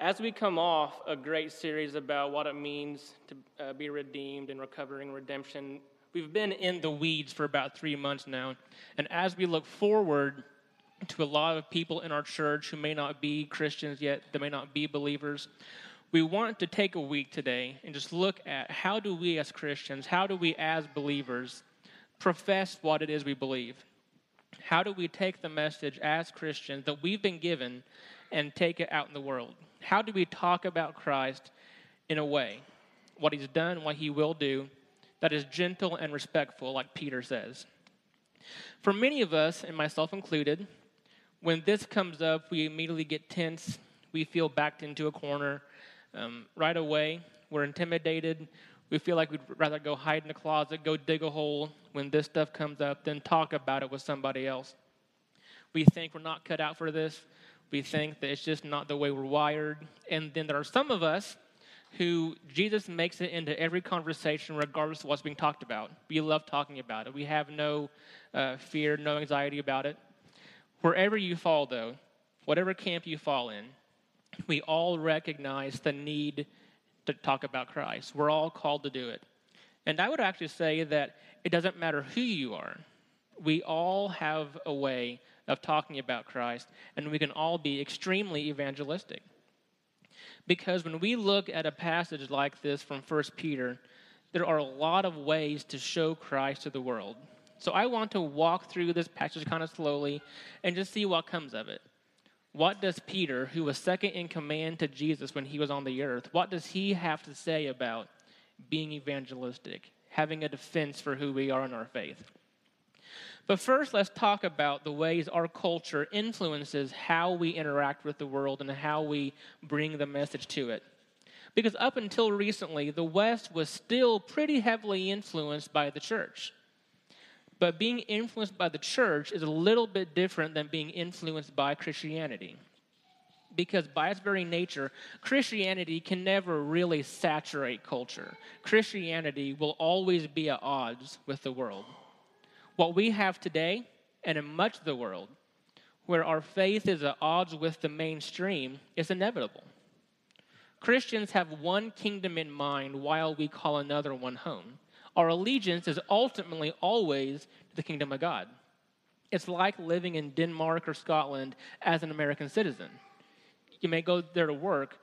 As we come off a great series about what it means to uh, be redeemed and recovering redemption, we've been in the weeds for about three months now. And as we look forward to a lot of people in our church who may not be Christians yet, they may not be believers, we want to take a week today and just look at how do we as Christians, how do we as believers profess what it is we believe? How do we take the message as Christians that we've been given and take it out in the world? How do we talk about Christ in a way, what he's done, what he will do, that is gentle and respectful, like Peter says? For many of us, and myself included, when this comes up, we immediately get tense. We feel backed into a corner um, right away. We're intimidated. We feel like we'd rather go hide in the closet, go dig a hole when this stuff comes up, than talk about it with somebody else. We think we're not cut out for this. We think that it's just not the way we're wired. And then there are some of us who Jesus makes it into every conversation, regardless of what's being talked about. We love talking about it. We have no uh, fear, no anxiety about it. Wherever you fall, though, whatever camp you fall in, we all recognize the need to talk about Christ. We're all called to do it. And I would actually say that it doesn't matter who you are, we all have a way of talking about Christ, and we can all be extremely evangelistic. Because when we look at a passage like this from 1 Peter, there are a lot of ways to show Christ to the world. So I want to walk through this passage kind of slowly and just see what comes of it. What does Peter, who was second in command to Jesus when he was on the earth, what does he have to say about being evangelistic, having a defense for who we are in our faith? But first, let's talk about the ways our culture influences how we interact with the world and how we bring the message to it. Because up until recently, the West was still pretty heavily influenced by the church. But being influenced by the church is a little bit different than being influenced by Christianity. Because by its very nature, Christianity can never really saturate culture. Christianity will always be at odds with the world. What we have today, and in much of the world, where our faith is at odds with the mainstream, is inevitable. Christians have one kingdom in mind while we call another one home our allegiance is ultimately always to the kingdom of God. It's like living in Denmark or Scotland as an American citizen. You may go there to work,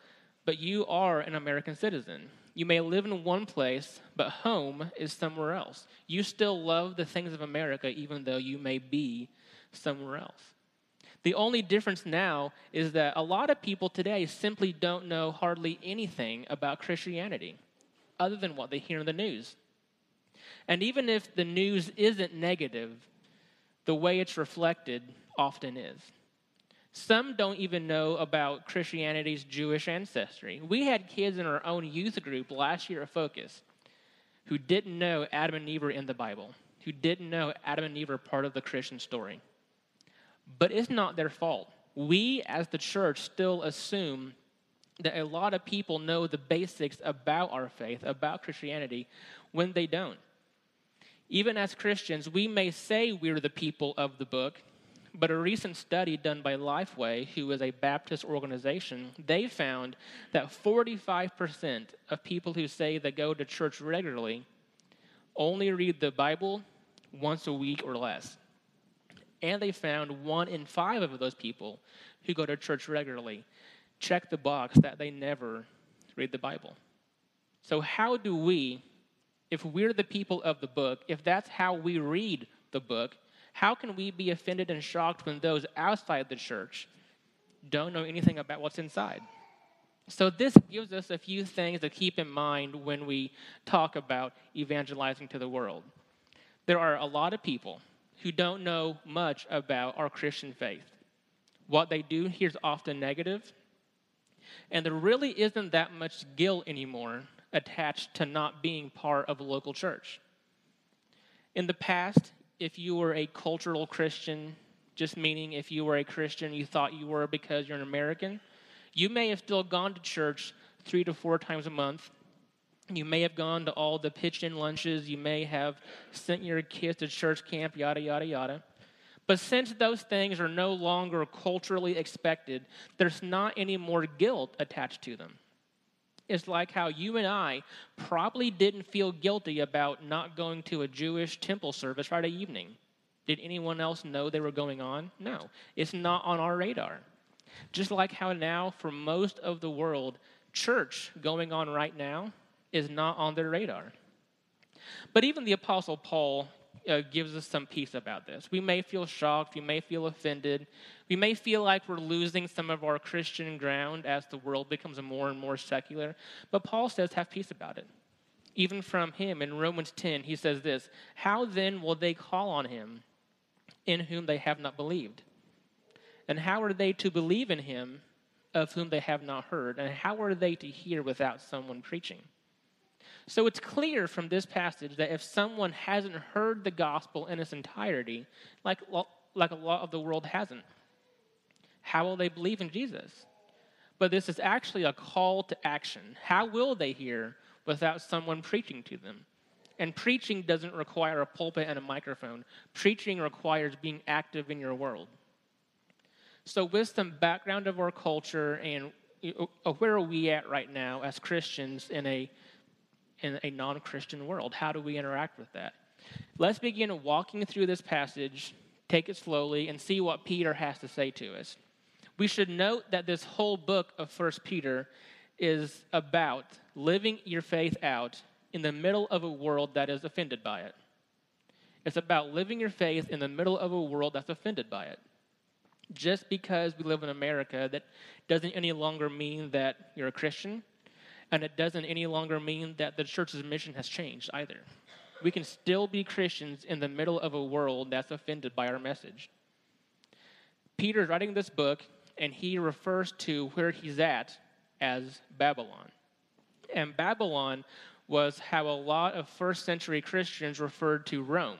but you are an American citizen. You may live in one place, but home is somewhere else. You still love the things of America, even though you may be somewhere else. The only difference now is that a lot of people today simply don't know hardly anything about Christianity other than what they hear in the news. And even if the news isn't negative, the way it's reflected often is. Some don't even know about Christianity's Jewish ancestry. We had kids in our own youth group last year at Focus who didn't know Adam and Eve were in the Bible, who didn't know Adam and Eve are part of the Christian story. But it's not their fault. We, as the church, still assume that a lot of people know the basics about our faith, about Christianity, when they don't. Even as Christians, we may say we're the people of the book, but a recent study done by Lifeway, who is a Baptist organization, they found that 45% of people who say they go to church regularly only read the Bible once a week or less. And they found one in five of those people who go to church regularly check the box that they never read the Bible. So, how do we if we're the people of the book, if that's how we read the book, how can we be offended and shocked when those outside the church don't know anything about what's inside? So, this gives us a few things to keep in mind when we talk about evangelizing to the world. There are a lot of people who don't know much about our Christian faith. What they do hear is often negative, and there really isn't that much guilt anymore attached to not being part of a local church. In the past, if you were a cultural Christian, just meaning if you were a Christian you thought you were because you're an American, you may have still gone to church three to four times a month. You may have gone to all the pitch in lunches. You may have sent your kids to church camp, yada, yada, yada. But since those things are no longer culturally expected, there's not any more guilt attached to them. It's like how you and I probably didn't feel guilty about not going to a Jewish temple service Friday evening. Did anyone else know they were going on? No, it's not on our radar. Just like how now, for most of the world, church going on right now is not on their radar. But even the Apostle Paul uh, gives us some peace about this. We may feel shocked, we may feel offended, we may feel like we're losing some of our Christian ground as the world becomes more and more secular, but Paul says, have peace about it. Even from him in Romans 10, he says this How then will they call on him in whom they have not believed? And how are they to believe in him of whom they have not heard? And how are they to hear without someone preaching? So it's clear from this passage that if someone hasn't heard the gospel in its entirety, like, like a lot of the world hasn't, how will they believe in Jesus? But this is actually a call to action. How will they hear without someone preaching to them? And preaching doesn't require a pulpit and a microphone. Preaching requires being active in your world. So, with some background of our culture and where are we at right now as Christians in a in a non Christian world? How do we interact with that? Let's begin walking through this passage, take it slowly, and see what Peter has to say to us. We should note that this whole book of First Peter is about living your faith out in the middle of a world that is offended by it. It's about living your faith in the middle of a world that's offended by it. Just because we live in America, that doesn't any longer mean that you're a Christian and it doesn't any longer mean that the church's mission has changed either. We can still be Christians in the middle of a world that's offended by our message. Peter's writing this book, and he refers to where he's at as Babylon. And Babylon was how a lot of first century Christians referred to Rome.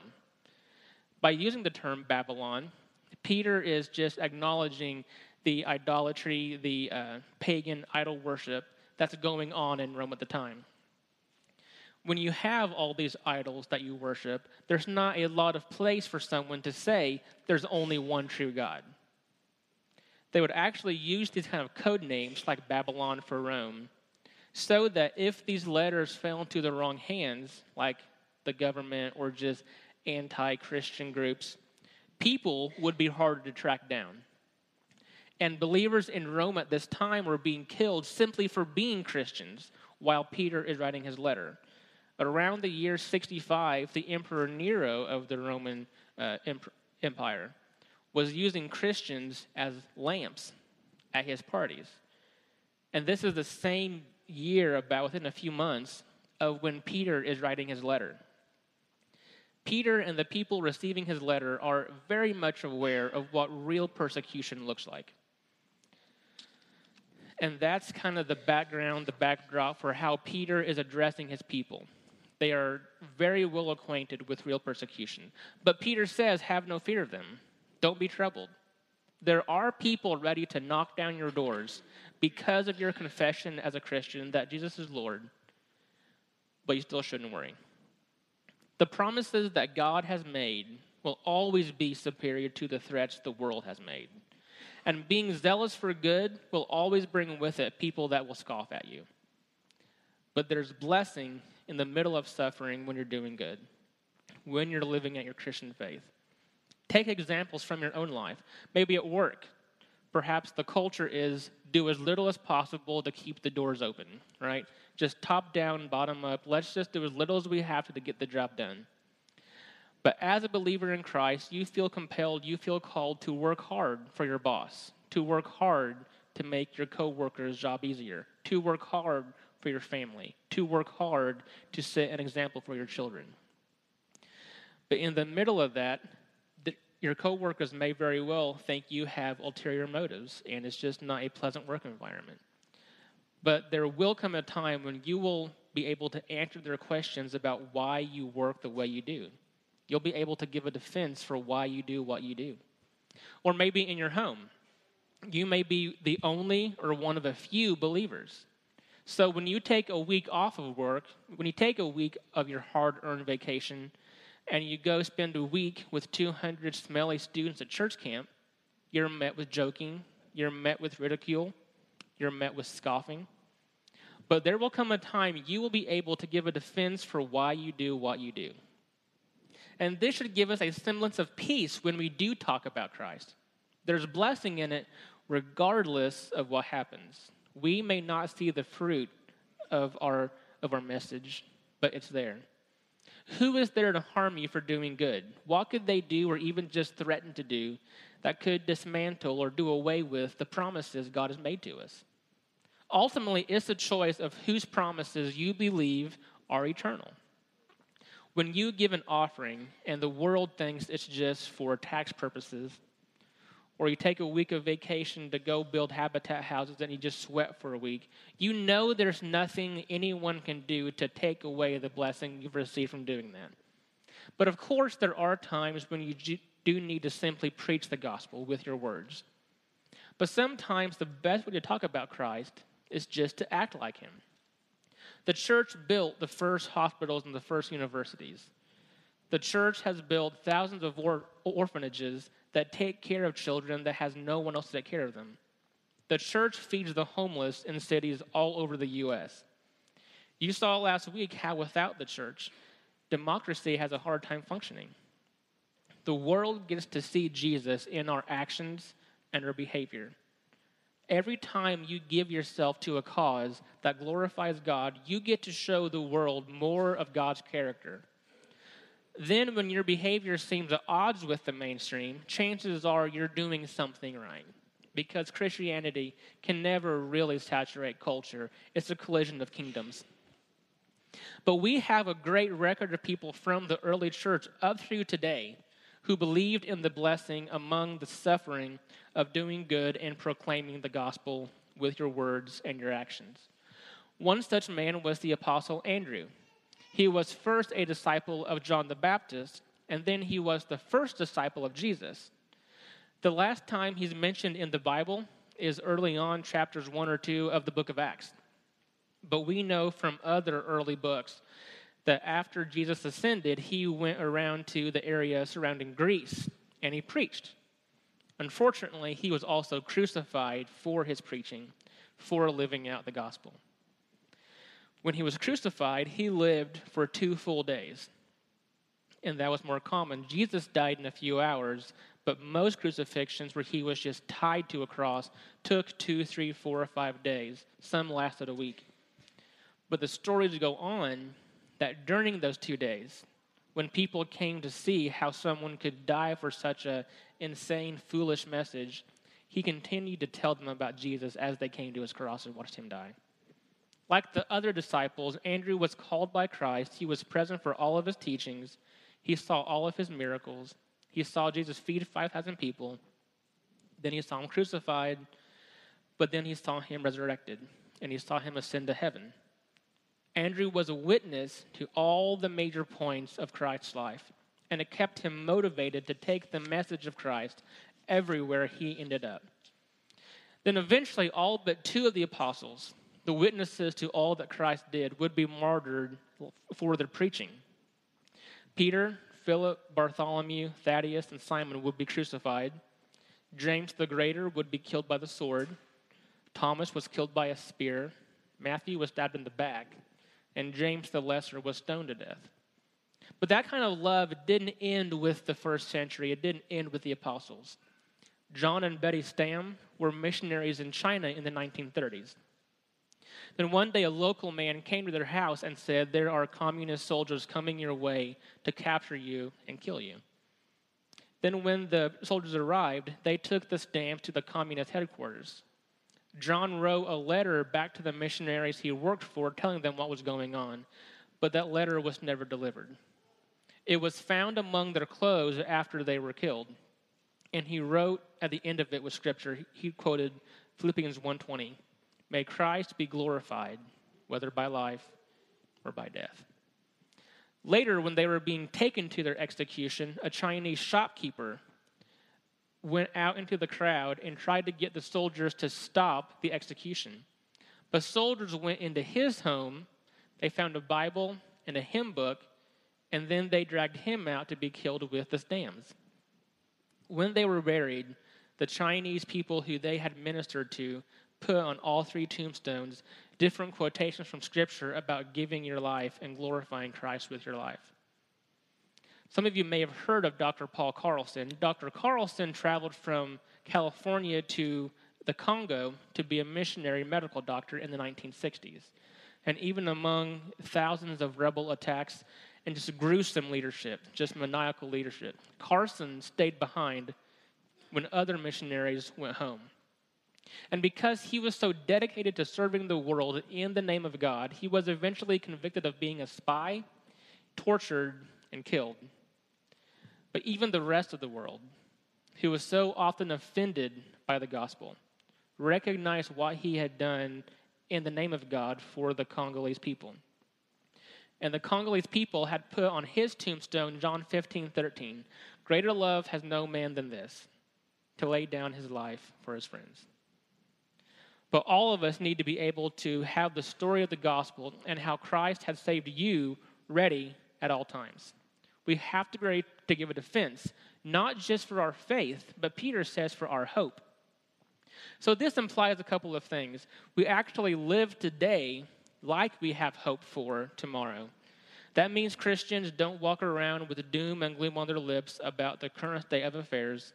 By using the term Babylon, Peter is just acknowledging the idolatry, the uh, pagan idol worship that's going on in Rome at the time. When you have all these idols that you worship, there's not a lot of place for someone to say there's only one true God. They would actually use these kind of code names like Babylon for Rome so that if these letters fell into the wrong hands, like the government or just anti Christian groups, people would be harder to track down. And believers in Rome at this time were being killed simply for being Christians while Peter is writing his letter. But Around the year 65, the Emperor Nero of the Roman uh, Empire was using Christians as lamps at his parties. And this is the same year, about within a few months, of when Peter is writing his letter. Peter and the people receiving his letter are very much aware of what real persecution looks like. And that's kind of the background, the backdrop for how Peter is addressing his people. They are very well acquainted with real persecution. But Peter says, Have no fear of them. Don't be troubled. There are people ready to knock down your doors because of your confession as a Christian that Jesus is Lord, but you still shouldn't worry. The promises that God has made will always be superior to the threats the world has made. And being zealous for good will always bring with it people that will scoff at you. But there's blessing in the middle of suffering when you're doing good, when you're living out your Christian faith. Take examples from your own life. Maybe at work, perhaps the culture is do as little as possible to keep the doors open, right? Just top down, bottom up. Let's just do as little as we have to to get the job done. But as a believer in Christ, you feel compelled, you feel called to work hard for your boss, to work hard to make your coworker's job easier, to work hard for your family, to work hard to set an example for your children. But in the middle of that, the, your coworkers may very well think you have ulterior motives, and it's just not a pleasant work environment. But there will come a time when you will be able to answer their questions about why you work the way you do. You'll be able to give a defense for why you do what you do. Or maybe in your home, you may be the only or one of a few believers. So when you take a week off of work, when you take a week of your hard earned vacation, and you go spend a week with 200 smelly students at church camp, you're met with joking, you're met with ridicule, you're met with scoffing. But there will come a time you will be able to give a defense for why you do what you do. And this should give us a semblance of peace when we do talk about Christ. There's blessing in it regardless of what happens. We may not see the fruit of our, of our message, but it's there. Who is there to harm you for doing good? What could they do or even just threaten to do that could dismantle or do away with the promises God has made to us? Ultimately, it's a choice of whose promises you believe are eternal. When you give an offering and the world thinks it's just for tax purposes, or you take a week of vacation to go build habitat houses and you just sweat for a week, you know there's nothing anyone can do to take away the blessing you've received from doing that. But of course, there are times when you do need to simply preach the gospel with your words. But sometimes the best way to talk about Christ is just to act like him. The church built the first hospitals and the first universities. The church has built thousands of or- orphanages that take care of children that has no one else to take care of them. The church feeds the homeless in cities all over the U.S. You saw last week how, without the church, democracy has a hard time functioning. The world gets to see Jesus in our actions and our behavior. Every time you give yourself to a cause that glorifies God, you get to show the world more of God's character. Then, when your behavior seems at odds with the mainstream, chances are you're doing something right. Because Christianity can never really saturate culture, it's a collision of kingdoms. But we have a great record of people from the early church up through today who believed in the blessing among the suffering of doing good and proclaiming the gospel with your words and your actions. One such man was the Apostle Andrew. He was first a disciple of John the Baptist, and then he was the first disciple of Jesus. The last time he's mentioned in the Bible is early on, chapters 1 or 2 of the book of Acts. But we know from other early books that after Jesus ascended, he went around to the area surrounding Greece and he preached. Unfortunately, he was also crucified for his preaching, for living out the gospel. When he was crucified, he lived for two full days, and that was more common. Jesus died in a few hours, but most crucifixions where he was just tied to a cross took two, three, four, or five days. Some lasted a week. But the stories go on that during those two days, when people came to see how someone could die for such a insane, foolish message, he continued to tell them about Jesus as they came to his cross and watched him die. Like the other disciples, Andrew was called by Christ. He was present for all of his teachings. He saw all of his miracles. He saw Jesus feed 5,000 people. Then he saw him crucified, but then he saw him resurrected, and he saw him ascend to heaven. Andrew was a witness to all the major points of Christ's life, and it kept him motivated to take the message of Christ everywhere he ended up. Then eventually, all but two of the apostles, the witnesses to all that Christ did, would be martyred for their preaching. Peter, Philip, Bartholomew, Thaddeus, and Simon would be crucified. James the Greater would be killed by the sword. Thomas was killed by a spear. Matthew was stabbed in the back and James the Lesser was stoned to death. But that kind of love didn't end with the first century, it didn't end with the apostles. John and Betty Stam were missionaries in China in the 1930s. Then one day, a local man came to their house and said, There are communist soldiers coming your way to capture you and kill you. Then, when the soldiers arrived, they took the Stams to the communist headquarters. John wrote a letter back to the missionaries he worked for, telling them what was going on, but that letter was never delivered. It was found among their clothes after they were killed. And he wrote at the end of it with scripture, he quoted Philippians 1:20, "May Christ be glorified, whether by life or by death." Later, when they were being taken to their execution, a Chinese shopkeeper went out into the crowd and tried to get the soldiers to stop the execution. But soldiers went into his home, they found a Bible and a hymn book, and then they dragged him out to be killed with the Stams. When they were buried, the Chinese people who they had ministered to put on all three tombstones different quotations from Scripture about giving your life and glorifying Christ with your life. Some of you may have heard of Dr. Paul Carlson. Dr. Carlson traveled from California to the Congo to be a missionary medical doctor in the 1960s. And even among thousands of rebel attacks and just gruesome leadership, just maniacal leadership, Carlson stayed behind when other missionaries went home. And because he was so dedicated to serving the world in the name of God, he was eventually convicted of being a spy, tortured, and killed. But even the rest of the world, who was so often offended by the gospel, recognized what he had done in the name of God for the Congolese people. And the Congolese people had put on his tombstone John 15, 13, Greater love has no man than this, to lay down his life for his friends. But all of us need to be able to have the story of the gospel and how Christ has saved you ready at all times. We have to be ready to give a defense, not just for our faith, but Peter says for our hope. So this implies a couple of things. We actually live today like we have hope for tomorrow. That means Christians don't walk around with doom and gloom on their lips about the current state of affairs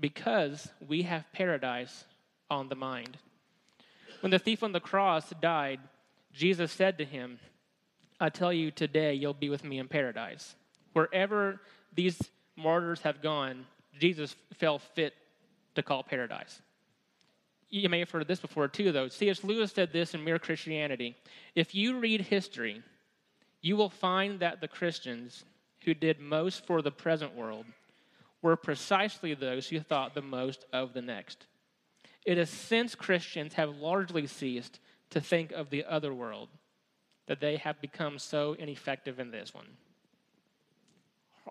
because we have paradise on the mind. When the thief on the cross died, Jesus said to him, I tell you today, you'll be with me in paradise. Wherever these martyrs have gone, Jesus fell fit to call paradise. You may have heard this before too, though. C.S. Lewis said this in Mere Christianity. If you read history, you will find that the Christians who did most for the present world were precisely those who thought the most of the next. It is since Christians have largely ceased to think of the other world that they have become so ineffective in this one.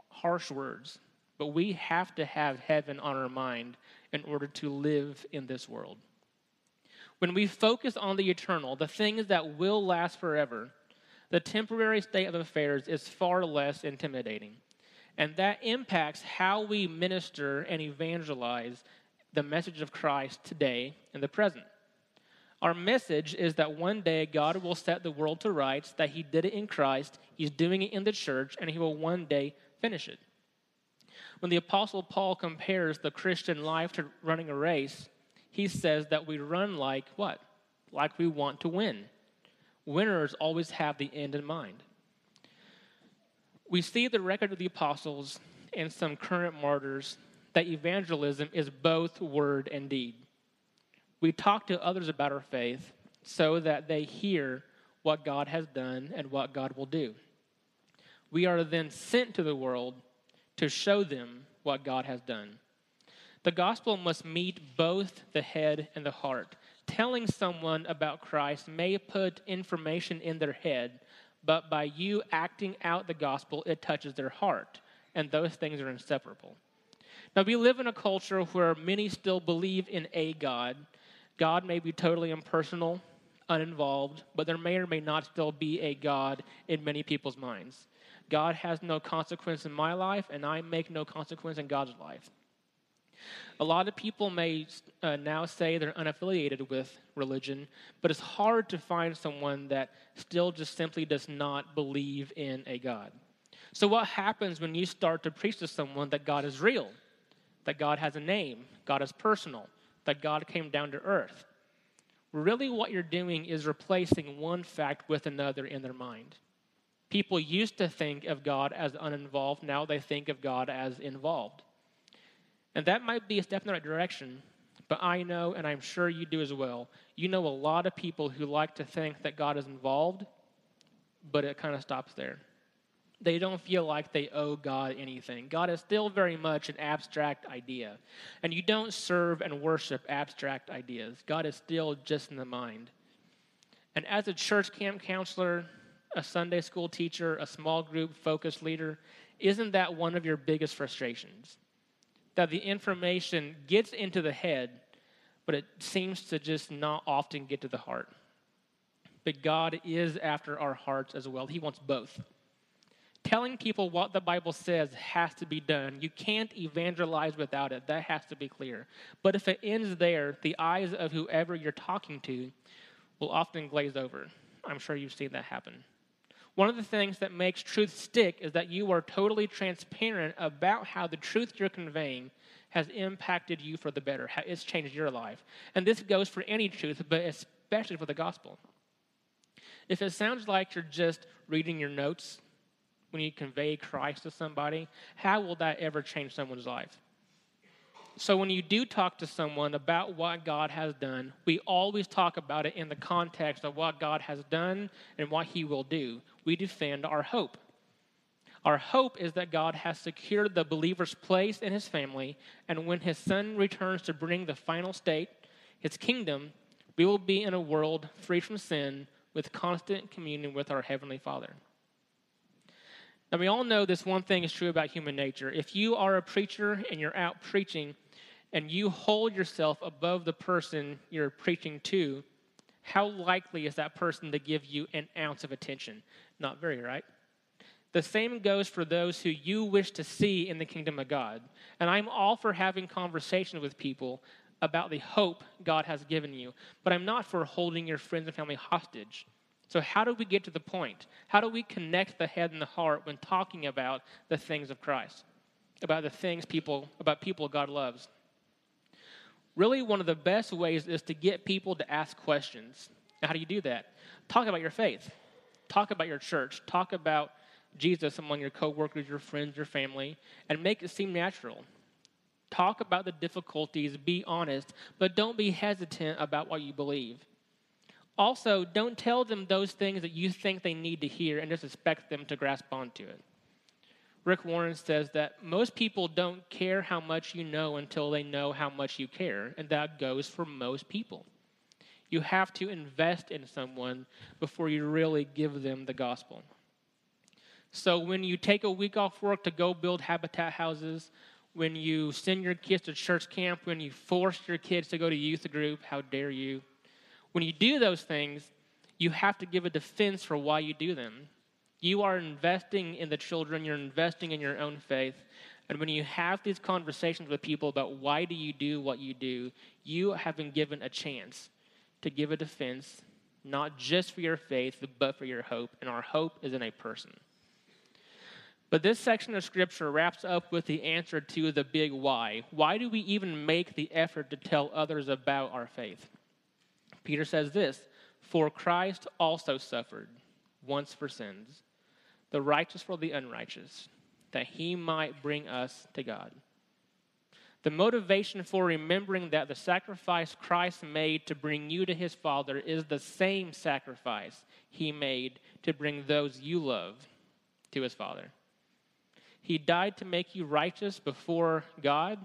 Harsh words, but we have to have heaven on our mind in order to live in this world. When we focus on the eternal, the things that will last forever, the temporary state of affairs is far less intimidating. And that impacts how we minister and evangelize the message of Christ today in the present. Our message is that one day God will set the world to rights, that He did it in Christ, He's doing it in the church, and He will one day finish it. When the Apostle Paul compares the Christian life to running a race, he says that we run like what? Like we want to win. Winners always have the end in mind. We see the record of the apostles and some current martyrs that evangelism is both word and deed. We talk to others about our faith so that they hear what God has done and what God will do. We are then sent to the world to show them what God has done. The gospel must meet both the head and the heart. Telling someone about Christ may put information in their head, but by you acting out the gospel, it touches their heart, and those things are inseparable. Now, we live in a culture where many still believe in a God. God may be totally impersonal, uninvolved, but there may or may not still be a God in many people's minds. God has no consequence in my life, and I make no consequence in God's life. A lot of people may uh, now say they're unaffiliated with religion, but it's hard to find someone that still just simply does not believe in a God. So, what happens when you start to preach to someone that God is real, that God has a name, God is personal, that God came down to earth? Really, what you're doing is replacing one fact with another in their mind. People used to think of God as uninvolved, now they think of God as involved. And that might be a step in the right direction, but I know, and I'm sure you do as well, you know a lot of people who like to think that God is involved, but it kind of stops there. They don't feel like they owe God anything. God is still very much an abstract idea. And you don't serve and worship abstract ideas. God is still just in the mind. And as a church camp counselor, a Sunday school teacher, a small group focus leader, isn't that one of your biggest frustrations? That the information gets into the head, but it seems to just not often get to the heart. But God is after our hearts as well. He wants both. Telling people what the Bible says has to be done. You can't evangelize without it. That has to be clear. But if it ends there, the eyes of whoever you're talking to will often glaze over. I'm sure you've seen that happen. One of the things that makes truth stick is that you are totally transparent about how the truth you're conveying has impacted you for the better, how it's changed your life. And this goes for any truth, but especially for the gospel. If it sounds like you're just reading your notes when you convey Christ to somebody, how will that ever change someone's life? So, when you do talk to someone about what God has done, we always talk about it in the context of what God has done and what He will do. We defend our hope. Our hope is that God has secured the believer's place in His family, and when His Son returns to bring the final state, His kingdom, we will be in a world free from sin with constant communion with our Heavenly Father. Now, we all know this one thing is true about human nature. If you are a preacher and you're out preaching, and you hold yourself above the person you're preaching to, how likely is that person to give you an ounce of attention? Not very, right? The same goes for those who you wish to see in the kingdom of God. And I'm all for having conversations with people about the hope God has given you, but I'm not for holding your friends and family hostage. So, how do we get to the point? How do we connect the head and the heart when talking about the things of Christ, about the things people, about people God loves? really one of the best ways is to get people to ask questions. How do you do that? Talk about your faith. Talk about your church. Talk about Jesus among your coworkers, your friends, your family, and make it seem natural. Talk about the difficulties, be honest, but don't be hesitant about what you believe. Also, don't tell them those things that you think they need to hear and just expect them to grasp onto it. Rick Warren says that most people don't care how much you know until they know how much you care, and that goes for most people. You have to invest in someone before you really give them the gospel. So, when you take a week off work to go build habitat houses, when you send your kids to church camp, when you force your kids to go to youth group, how dare you? When you do those things, you have to give a defense for why you do them. You are investing in the children, you're investing in your own faith. And when you have these conversations with people about why do you do what you do, you have been given a chance to give a defense, not just for your faith, but for your hope. And our hope is in a person. But this section of scripture wraps up with the answer to the big why. Why do we even make the effort to tell others about our faith? Peter says this For Christ also suffered once for sins the righteous for the unrighteous, that he might bring us to God. The motivation for remembering that the sacrifice Christ made to bring you to his Father is the same sacrifice he made to bring those you love to his Father. He died to make you righteous before God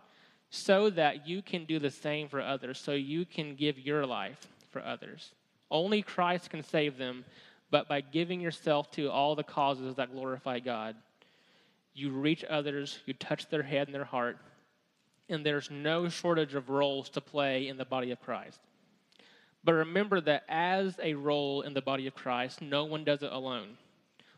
so that you can do the same for others, so you can give your life for others. Only Christ can save them, but by giving yourself to all the causes that glorify God, you reach others, you touch their head and their heart, and there's no shortage of roles to play in the body of Christ. But remember that as a role in the body of Christ, no one does it alone.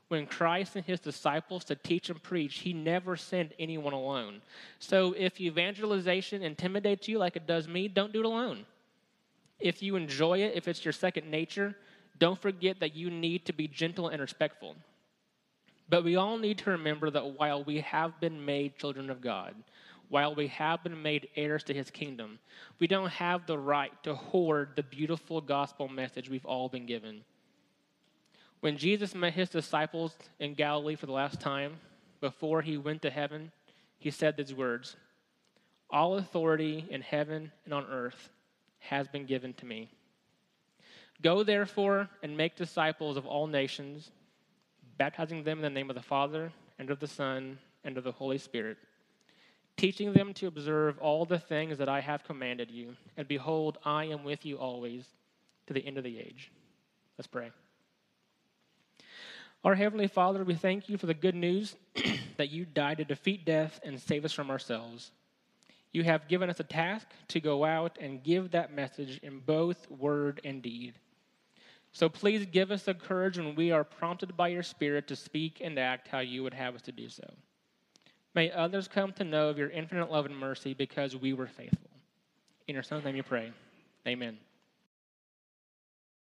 When Christ and his disciples to teach and preach, he never sent anyone alone. So if evangelization intimidates you like it does me, don't do it alone. If you enjoy it, if it's your second nature, don't forget that you need to be gentle and respectful. But we all need to remember that while we have been made children of God, while we have been made heirs to his kingdom, we don't have the right to hoard the beautiful gospel message we've all been given. When Jesus met his disciples in Galilee for the last time, before he went to heaven, he said these words All authority in heaven and on earth has been given to me. Go therefore and make disciples of all nations, baptizing them in the name of the Father, and of the Son, and of the Holy Spirit, teaching them to observe all the things that I have commanded you. And behold, I am with you always to the end of the age. Let's pray. Our Heavenly Father, we thank you for the good news that you died to defeat death and save us from ourselves. You have given us a task to go out and give that message in both word and deed. So please give us the courage when we are prompted by your Spirit to speak and act how you would have us to do so. May others come to know of your infinite love and mercy because we were faithful. In your son's name you pray. Amen.